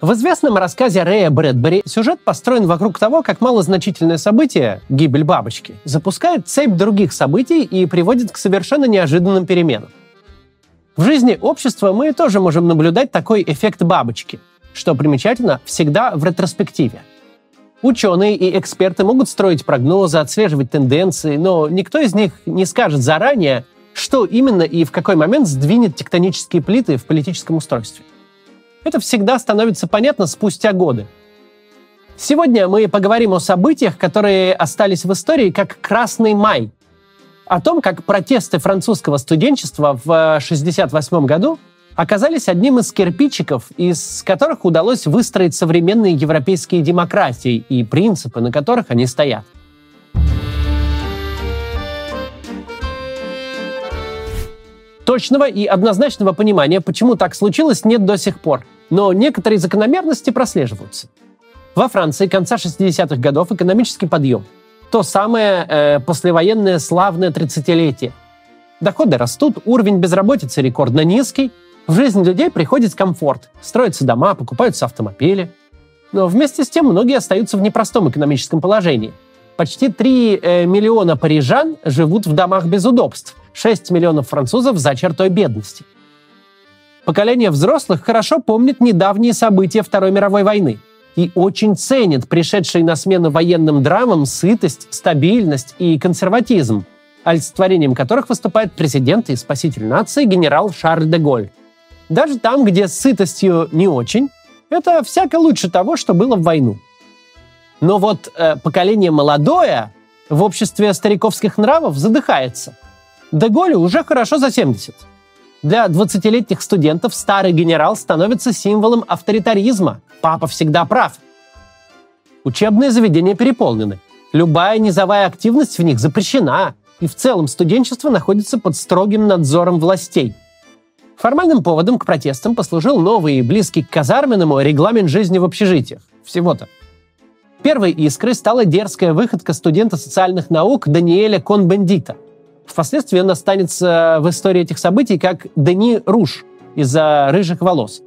В известном рассказе Рэя Брэдбери сюжет построен вокруг того, как малозначительное событие, гибель бабочки, запускает цепь других событий и приводит к совершенно неожиданным переменам. В жизни общества мы тоже можем наблюдать такой эффект бабочки, что примечательно всегда в ретроспективе. Ученые и эксперты могут строить прогнозы, отслеживать тенденции, но никто из них не скажет заранее, что именно и в какой момент сдвинет тектонические плиты в политическом устройстве. Это всегда становится понятно спустя годы. Сегодня мы поговорим о событиях, которые остались в истории как «Красный май», о том, как протесты французского студенчества в 1968 году оказались одним из кирпичиков, из которых удалось выстроить современные европейские демократии и принципы, на которых они стоят. Точного и однозначного понимания, почему так случилось, нет до сих пор. Но некоторые закономерности прослеживаются. Во Франции конца 60-х годов экономический подъем. То самое э, послевоенное славное 30-летие. Доходы растут, уровень безработицы рекордно низкий, в жизнь людей приходит комфорт. Строятся дома, покупаются автомобили. Но вместе с тем многие остаются в непростом экономическом положении. Почти 3 э, миллиона парижан живут в домах без удобств – 6 миллионов французов за чертой бедности. Поколение взрослых хорошо помнит недавние события Второй мировой войны и очень ценит пришедшие на смену военным драмам сытость, стабильность и консерватизм, олицетворением которых выступает президент и спаситель нации генерал Шарль де Голь. Даже там, где с сытостью не очень, это всяко лучше того, что было в войну. Но вот э, поколение молодое в обществе стариковских нравов задыхается – Деголю уже хорошо за 70. Для 20-летних студентов старый генерал становится символом авторитаризма. Папа всегда прав. Учебные заведения переполнены. Любая низовая активность в них запрещена, и в целом студенчество находится под строгим надзором властей. Формальным поводом к протестам послужил новый, близкий к казарменному регламент жизни в общежитиях. Всего-то. Первой искрой стала дерзкая выходка студента социальных наук Даниэля Конбендита – Впоследствии он останется в истории этих событий как Дени Руш из-за рыжих волос.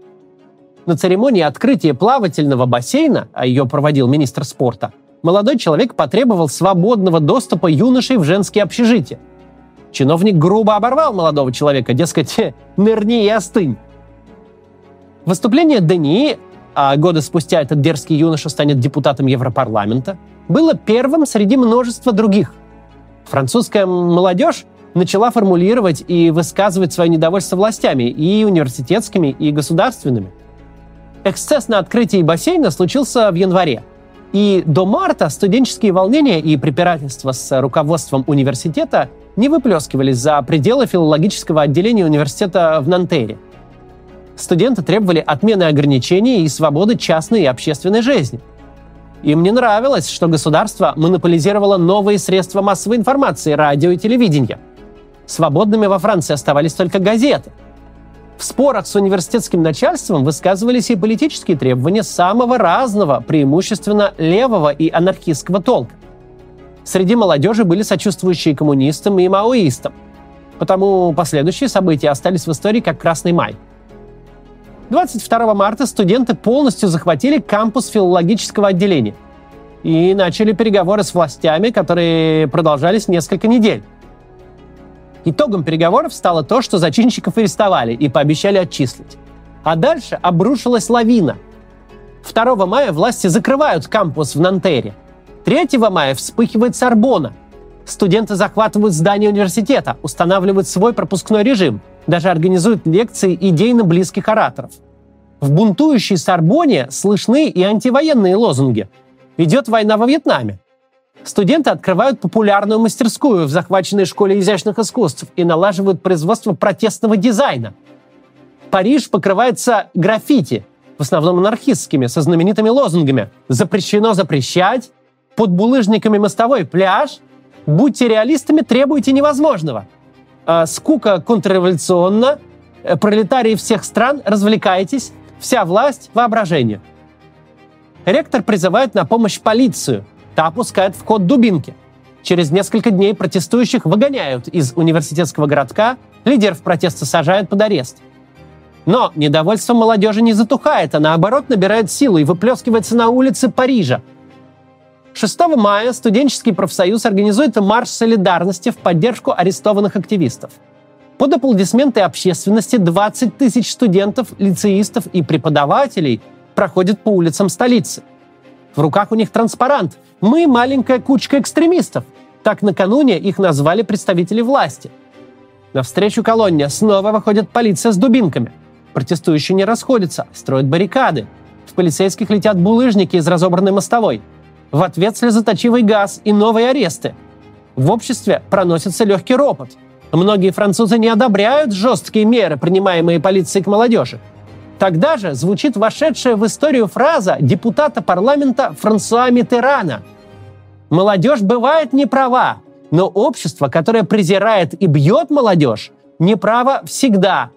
На церемонии открытия плавательного бассейна, а ее проводил министр спорта, молодой человек потребовал свободного доступа юношей в женские общежития. Чиновник грубо оборвал молодого человека, дескать, нырни и остынь. Выступление Дени, а годы спустя этот дерзкий юноша станет депутатом Европарламента, было первым среди множества других. Французская молодежь начала формулировать и высказывать свое недовольство властями, и университетскими, и государственными. Эксцесс на открытии бассейна случился в январе. И до марта студенческие волнения и препирательства с руководством университета не выплескивались за пределы филологического отделения университета в Нантере. Студенты требовали отмены ограничений и свободы частной и общественной жизни – им не нравилось, что государство монополизировало новые средства массовой информации, радио и телевидение. Свободными во Франции оставались только газеты. В спорах с университетским начальством высказывались и политические требования самого разного, преимущественно левого и анархистского толка. Среди молодежи были сочувствующие коммунистам и маоистам. Потому последующие события остались в истории как Красный май – 22 марта студенты полностью захватили кампус филологического отделения и начали переговоры с властями, которые продолжались несколько недель. Итогом переговоров стало то, что зачинщиков арестовали и пообещали отчислить. А дальше обрушилась лавина. 2 мая власти закрывают кампус в Нантере. 3 мая вспыхивает Сорбона. Студенты захватывают здание университета, устанавливают свой пропускной режим – даже организует лекции идейно близких ораторов. В бунтующей Сорбоне слышны и антивоенные лозунги. Идет война во Вьетнаме. Студенты открывают популярную мастерскую в захваченной школе изящных искусств и налаживают производство протестного дизайна. Париж покрывается граффити, в основном анархистскими, со знаменитыми лозунгами «Запрещено запрещать», «Под булыжниками мостовой пляж», «Будьте реалистами, требуйте невозможного», э, скука контрреволюционна, э, пролетарии всех стран, развлекайтесь, вся власть – воображение. Ректор призывает на помощь полицию, та опускает в ход дубинки. Через несколько дней протестующих выгоняют из университетского городка, лидеров протеста сажают под арест. Но недовольство молодежи не затухает, а наоборот набирает силу и выплескивается на улицы Парижа. 6 мая студенческий профсоюз организует марш солидарности в поддержку арестованных активистов. Под аплодисменты общественности 20 тысяч студентов, лицеистов и преподавателей проходят по улицам столицы. В руках у них транспарант «Мы маленькая кучка экстремистов». Так накануне их назвали представители власти. Навстречу колонне снова выходит полиция с дубинками. Протестующие не расходятся, строят баррикады. В полицейских летят булыжники из разобранной мостовой. В ответ слезоточивый газ и новые аресты. В обществе проносится легкий ропот. Многие французы не одобряют жесткие меры, принимаемые полицией к молодежи. Тогда же звучит вошедшая в историю фраза депутата парламента Франсуа Митерана. «Молодежь бывает не права, но общество, которое презирает и бьет молодежь, неправо всегда,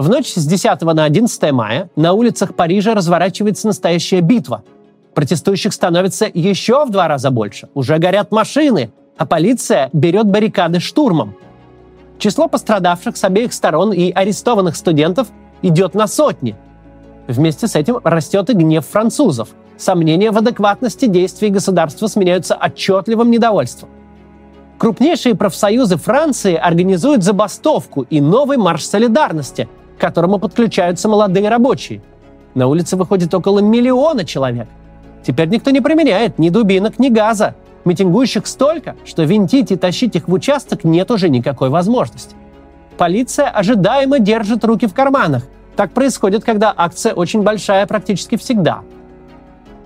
в ночь с 10 на 11 мая на улицах Парижа разворачивается настоящая битва. Протестующих становится еще в два раза больше. Уже горят машины, а полиция берет баррикады штурмом. Число пострадавших с обеих сторон и арестованных студентов идет на сотни. Вместе с этим растет и гнев французов. Сомнения в адекватности действий государства сменяются отчетливым недовольством. Крупнейшие профсоюзы Франции организуют забастовку и новый марш солидарности – к которому подключаются молодые рабочие. На улице выходит около миллиона человек. Теперь никто не применяет ни дубинок, ни газа. Митингующих столько, что винтить и тащить их в участок нет уже никакой возможности. Полиция ожидаемо держит руки в карманах. Так происходит, когда акция очень большая практически всегда.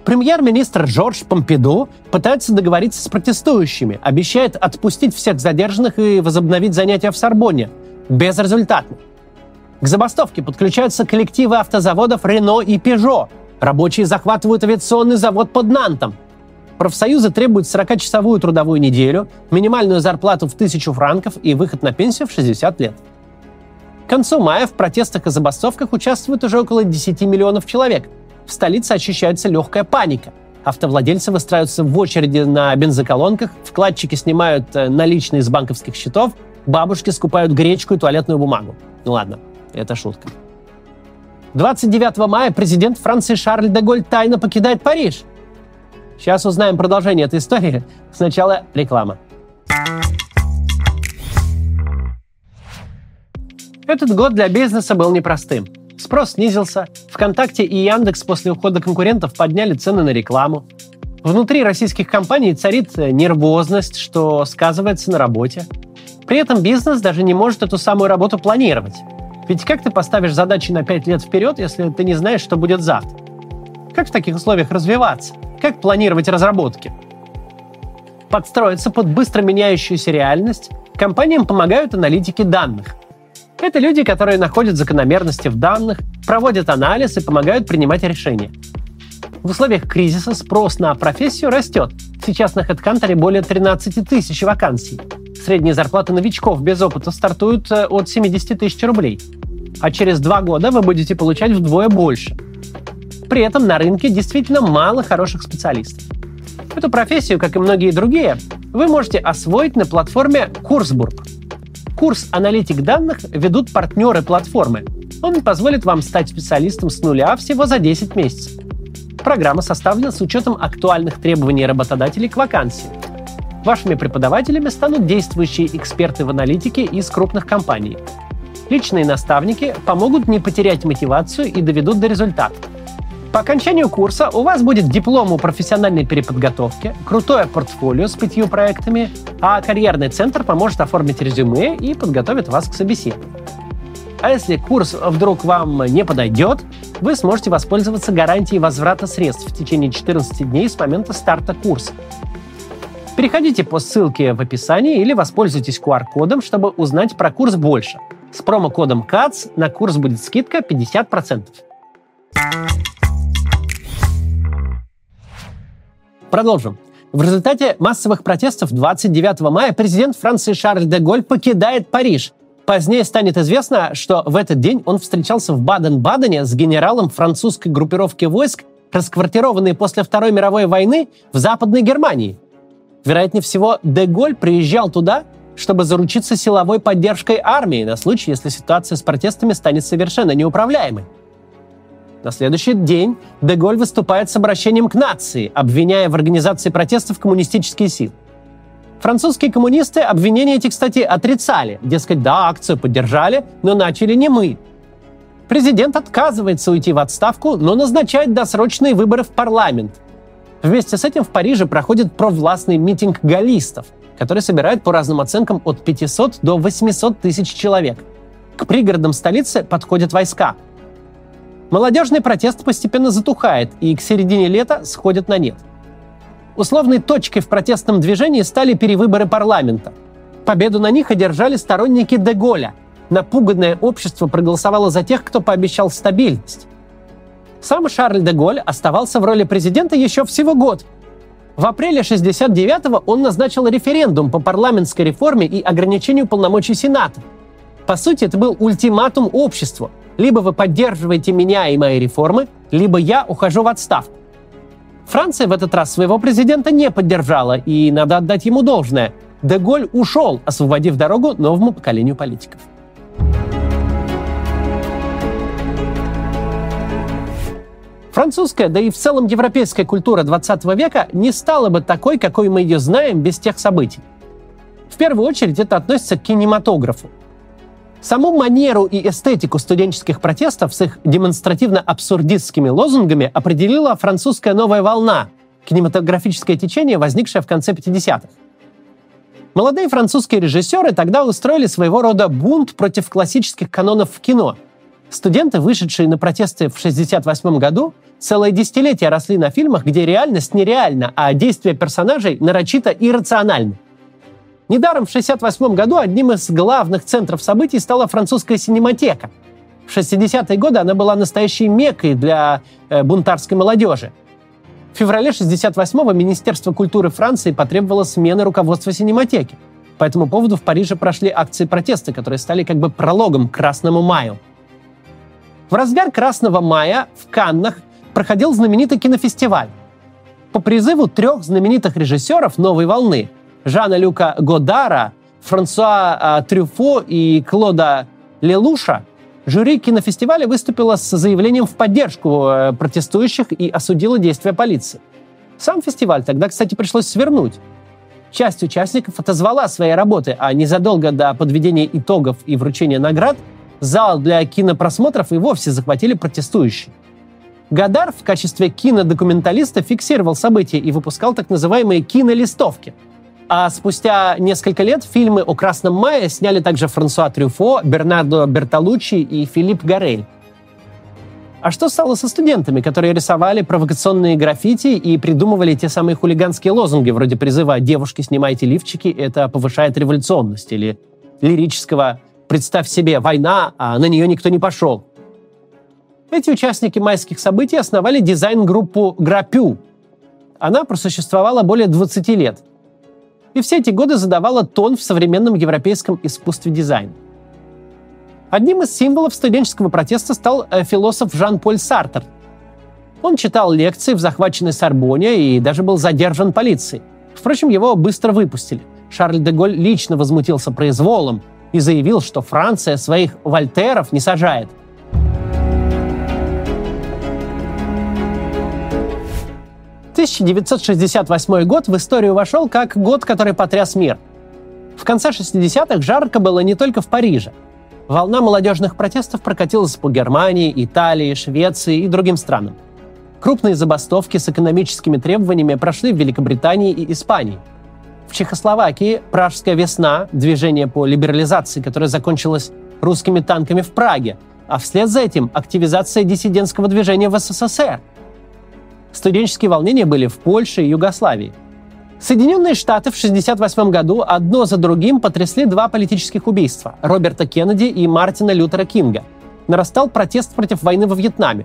Премьер-министр Жорж Помпиду пытается договориться с протестующими, обещает отпустить всех задержанных и возобновить занятия в Сорбонне. Безрезультатно. К забастовке подключаются коллективы автозаводов Рено и Пежо. Рабочие захватывают авиационный завод под Нантом. Профсоюзы требуют 40-часовую трудовую неделю, минимальную зарплату в 1000 франков и выход на пенсию в 60 лет. К концу мая в протестах и забастовках участвует уже около 10 миллионов человек. В столице ощущается легкая паника. Автовладельцы выстраиваются в очереди на бензоколонках, вкладчики снимают э, наличные из банковских счетов, бабушки скупают гречку и туалетную бумагу. Ну ладно, это шутка. 29 мая президент Франции Шарль де Голь тайно покидает Париж. Сейчас узнаем продолжение этой истории. Сначала реклама. Этот год для бизнеса был непростым. Спрос снизился, ВКонтакте и Яндекс после ухода конкурентов подняли цены на рекламу. Внутри российских компаний царит нервозность, что сказывается на работе. При этом бизнес даже не может эту самую работу планировать. Ведь как ты поставишь задачи на 5 лет вперед, если ты не знаешь, что будет завтра? Как в таких условиях развиваться? Как планировать разработки? Подстроиться под быстро меняющуюся реальность компаниям помогают аналитики данных. Это люди, которые находят закономерности в данных, проводят анализ и помогают принимать решения. В условиях кризиса спрос на профессию растет. Сейчас на HeadHunter более 13 тысяч вакансий. Средние зарплаты новичков без опыта стартуют э, от 70 тысяч рублей. А через два года вы будете получать вдвое больше. При этом на рынке действительно мало хороших специалистов. Эту профессию, как и многие другие, вы можете освоить на платформе Курсбург. Курс «Аналитик данных» ведут партнеры платформы. Он позволит вам стать специалистом с нуля всего за 10 месяцев. Программа составлена с учетом актуальных требований работодателей к вакансии. Вашими преподавателями станут действующие эксперты в аналитике из крупных компаний. Личные наставники помогут не потерять мотивацию и доведут до результата. По окончанию курса у вас будет диплом о профессиональной переподготовке, крутое портфолио с пятью проектами, а карьерный центр поможет оформить резюме и подготовит вас к собеседованию. А если курс вдруг вам не подойдет, вы сможете воспользоваться гарантией возврата средств в течение 14 дней с момента старта курса. Переходите по ссылке в описании или воспользуйтесь QR-кодом, чтобы узнать про курс больше. С промокодом КАЦ на курс будет скидка 50%. Продолжим. В результате массовых протестов 29 мая президент Франции Шарль де Голь покидает Париж – Позднее станет известно, что в этот день он встречался в Баден-Бадене с генералом французской группировки войск, расквартированной после Второй мировой войны в Западной Германии. Вероятнее всего, Деголь приезжал туда, чтобы заручиться силовой поддержкой армии на случай, если ситуация с протестами станет совершенно неуправляемой. На следующий день Деголь выступает с обращением к нации, обвиняя в организации протестов коммунистические силы. Французские коммунисты обвинения эти, кстати, отрицали. Дескать, да, акцию поддержали, но начали не мы. Президент отказывается уйти в отставку, но назначает досрочные выборы в парламент. Вместе с этим в Париже проходит провластный митинг галлистов, который собирает по разным оценкам от 500 до 800 тысяч человек. К пригородам столицы подходят войска – Молодежный протест постепенно затухает и к середине лета сходит на нет. Условной точкой в протестном движении стали перевыборы парламента. Победу на них одержали сторонники Деголя. Напуганное общество проголосовало за тех, кто пообещал стабильность. Сам Шарль де Голь оставался в роли президента еще всего год. В апреле 69-го он назначил референдум по парламентской реформе и ограничению полномочий Сената. По сути, это был ультиматум обществу – либо вы поддерживаете меня и мои реформы, либо я ухожу в отставку. Франция в этот раз своего президента не поддержала, и надо отдать ему должное. Деголь ушел, освободив дорогу новому поколению политиков. Французская, да и в целом европейская культура 20 века не стала бы такой, какой мы ее знаем без тех событий. В первую очередь это относится к кинематографу. Саму манеру и эстетику студенческих протестов с их демонстративно-абсурдистскими лозунгами определила французская новая волна, кинематографическое течение, возникшее в конце 50-х. Молодые французские режиссеры тогда устроили своего рода бунт против классических канонов в кино. Студенты, вышедшие на протесты в 1968 году, целое десятилетие росли на фильмах, где реальность нереальна, а действия персонажей нарочито иррациональны. Недаром в 1968 году одним из главных центров событий стала французская синематека. В 60-е годы она была настоящей мекой для э, бунтарской молодежи. В феврале 68-го Министерство культуры Франции потребовало смены руководства синематеки. По этому поводу в Париже прошли акции протеста, которые стали как бы прологом к Красному маю. В разгар Красного мая в Каннах проходил знаменитый кинофестиваль. По призыву трех знаменитых режиссеров «Новой волны» Жана Люка Годара, Франсуа а, Трюфо и Клода Лелуша, жюри кинофестиваля выступило с заявлением в поддержку э, протестующих и осудило действия полиции. Сам фестиваль тогда, кстати, пришлось свернуть. Часть участников отозвала свои работы, а незадолго до подведения итогов и вручения наград зал для кинопросмотров и вовсе захватили протестующие. Гадар в качестве кинодокументалиста фиксировал события и выпускал так называемые кинолистовки – а спустя несколько лет фильмы о Красном мае сняли также Франсуа Трюфо, Бернардо Бертолуччи и Филипп Гарель. А что стало со студентами, которые рисовали провокационные граффити и придумывали те самые хулиганские лозунги, вроде призыва «девушки, снимайте лифчики, это повышает революционность» или лирического «представь себе, война, а на нее никто не пошел». Эти участники майских событий основали дизайн-группу «Грапю». Она просуществовала более 20 лет – и все эти годы задавала тон в современном европейском искусстве дизайна. Одним из символов студенческого протеста стал э, философ Жан-Поль Сартер. Он читал лекции в захваченной Сорбоне и даже был задержан полицией. Впрочем, его быстро выпустили. Шарль де Голь лично возмутился произволом и заявил, что Франция своих вольтеров не сажает – 1968 год в историю вошел как год, который потряс мир. В конце 60-х жарко было не только в Париже. Волна молодежных протестов прокатилась по Германии, Италии, Швеции и другим странам. Крупные забастовки с экономическими требованиями прошли в Великобритании и Испании. Чехословакии «Пражская весна» – движение по либерализации, которое закончилось русскими танками в Праге, а вслед за этим активизация диссидентского движения в СССР – Студенческие волнения были в Польше и Югославии. Соединенные Штаты в 1968 году одно за другим потрясли два политических убийства – Роберта Кеннеди и Мартина Лютера Кинга. Нарастал протест против войны во Вьетнаме.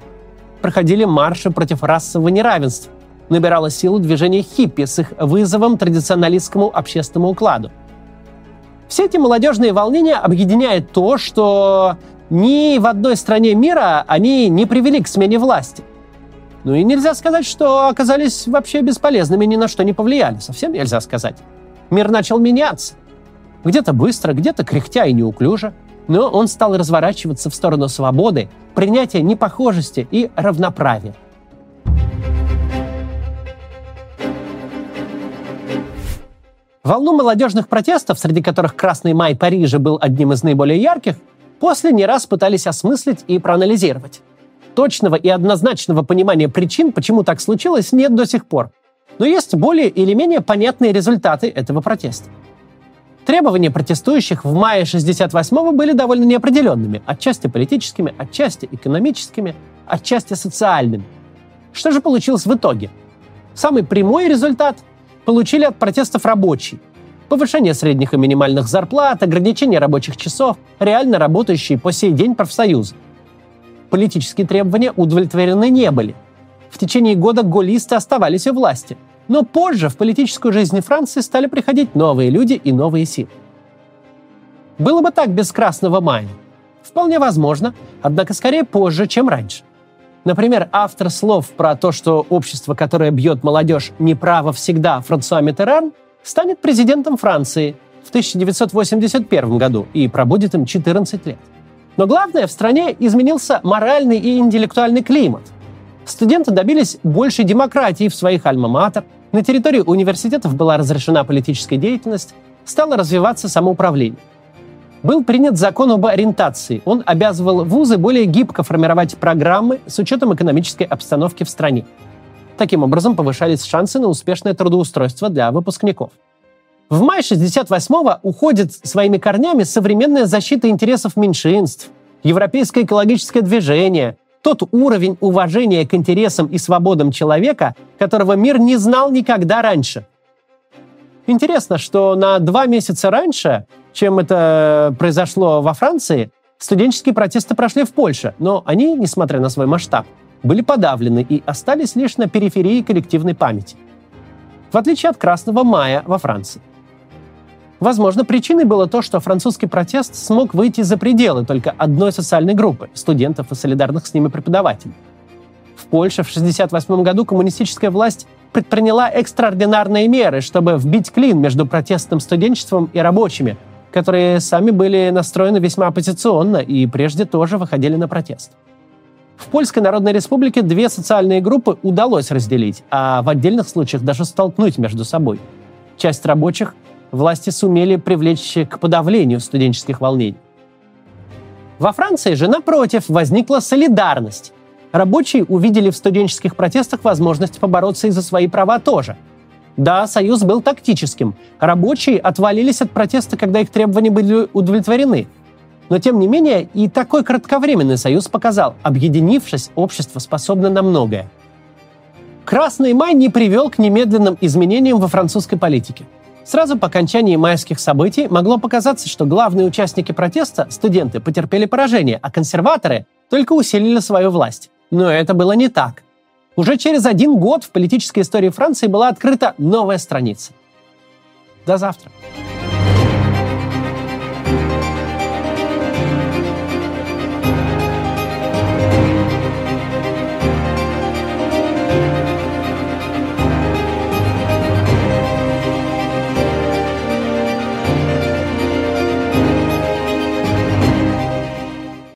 Проходили марши против расового неравенства. Набирало силу движение хиппи с их вызовом традиционалистскому общественному укладу. Все эти молодежные волнения объединяет то, что ни в одной стране мира они не привели к смене власти. Ну и нельзя сказать, что оказались вообще бесполезными, ни на что не повлияли. Совсем нельзя сказать. Мир начал меняться. Где-то быстро, где-то кряхтя и неуклюже, но он стал разворачиваться в сторону свободы, принятия непохожести и равноправия. Волну молодежных протестов, среди которых «Красный май Парижа» был одним из наиболее ярких, после не раз пытались осмыслить и проанализировать. Точного и однозначного понимания причин, почему так случилось, нет до сих пор. Но есть более или менее понятные результаты этого протеста. Требования протестующих в мае 68-го были довольно неопределенными, отчасти политическими, отчасти экономическими, отчасти социальными. Что же получилось в итоге? Самый прямой результат получили от протестов рабочие. Повышение средних и минимальных зарплат, ограничение рабочих часов, реально работающие по сей день профсоюзы. Политические требования удовлетворены не были. В течение года голлисты оставались у власти – но позже в политическую жизнь Франции стали приходить новые люди и новые силы. Было бы так без Красного мая? Вполне возможно, однако скорее позже, чем раньше. Например, автор слов про то, что общество, которое бьет молодежь, неправо всегда, Франсуа Миттеран, станет президентом Франции в 1981 году и пробудет им 14 лет. Но главное, в стране изменился моральный и интеллектуальный климат. Студенты добились большей демократии в своих альма-матер – на территории университетов была разрешена политическая деятельность, стало развиваться самоуправление. Был принят закон об ориентации. Он обязывал вузы более гибко формировать программы с учетом экономической обстановки в стране. Таким образом, повышались шансы на успешное трудоустройство для выпускников. В мае 68-го уходит своими корнями современная защита интересов меньшинств, европейское экологическое движение, тот уровень уважения к интересам и свободам человека, которого мир не знал никогда раньше. Интересно, что на два месяца раньше, чем это произошло во Франции, студенческие протесты прошли в Польше, но они, несмотря на свой масштаб, были подавлены и остались лишь на периферии коллективной памяти. В отличие от Красного мая во Франции. Возможно, причиной было то, что французский протест смог выйти за пределы только одной социальной группы – студентов и солидарных с ними преподавателей. В Польше в 1968 году коммунистическая власть предприняла экстраординарные меры, чтобы вбить клин между протестным студенчеством и рабочими, которые сами были настроены весьма оппозиционно и прежде тоже выходили на протест. В Польской Народной Республике две социальные группы удалось разделить, а в отдельных случаях даже столкнуть между собой. Часть рабочих власти сумели привлечь к подавлению студенческих волнений. Во Франции же, напротив, возникла солидарность. Рабочие увидели в студенческих протестах возможность побороться и за свои права тоже. Да, союз был тактическим. Рабочие отвалились от протеста, когда их требования были удовлетворены. Но, тем не менее, и такой кратковременный союз показал, объединившись, общество способно на многое. Красный май не привел к немедленным изменениям во французской политике – Сразу по окончании майских событий могло показаться, что главные участники протеста, студенты, потерпели поражение, а консерваторы только усилили свою власть. Но это было не так. Уже через один год в политической истории Франции была открыта новая страница. До завтра.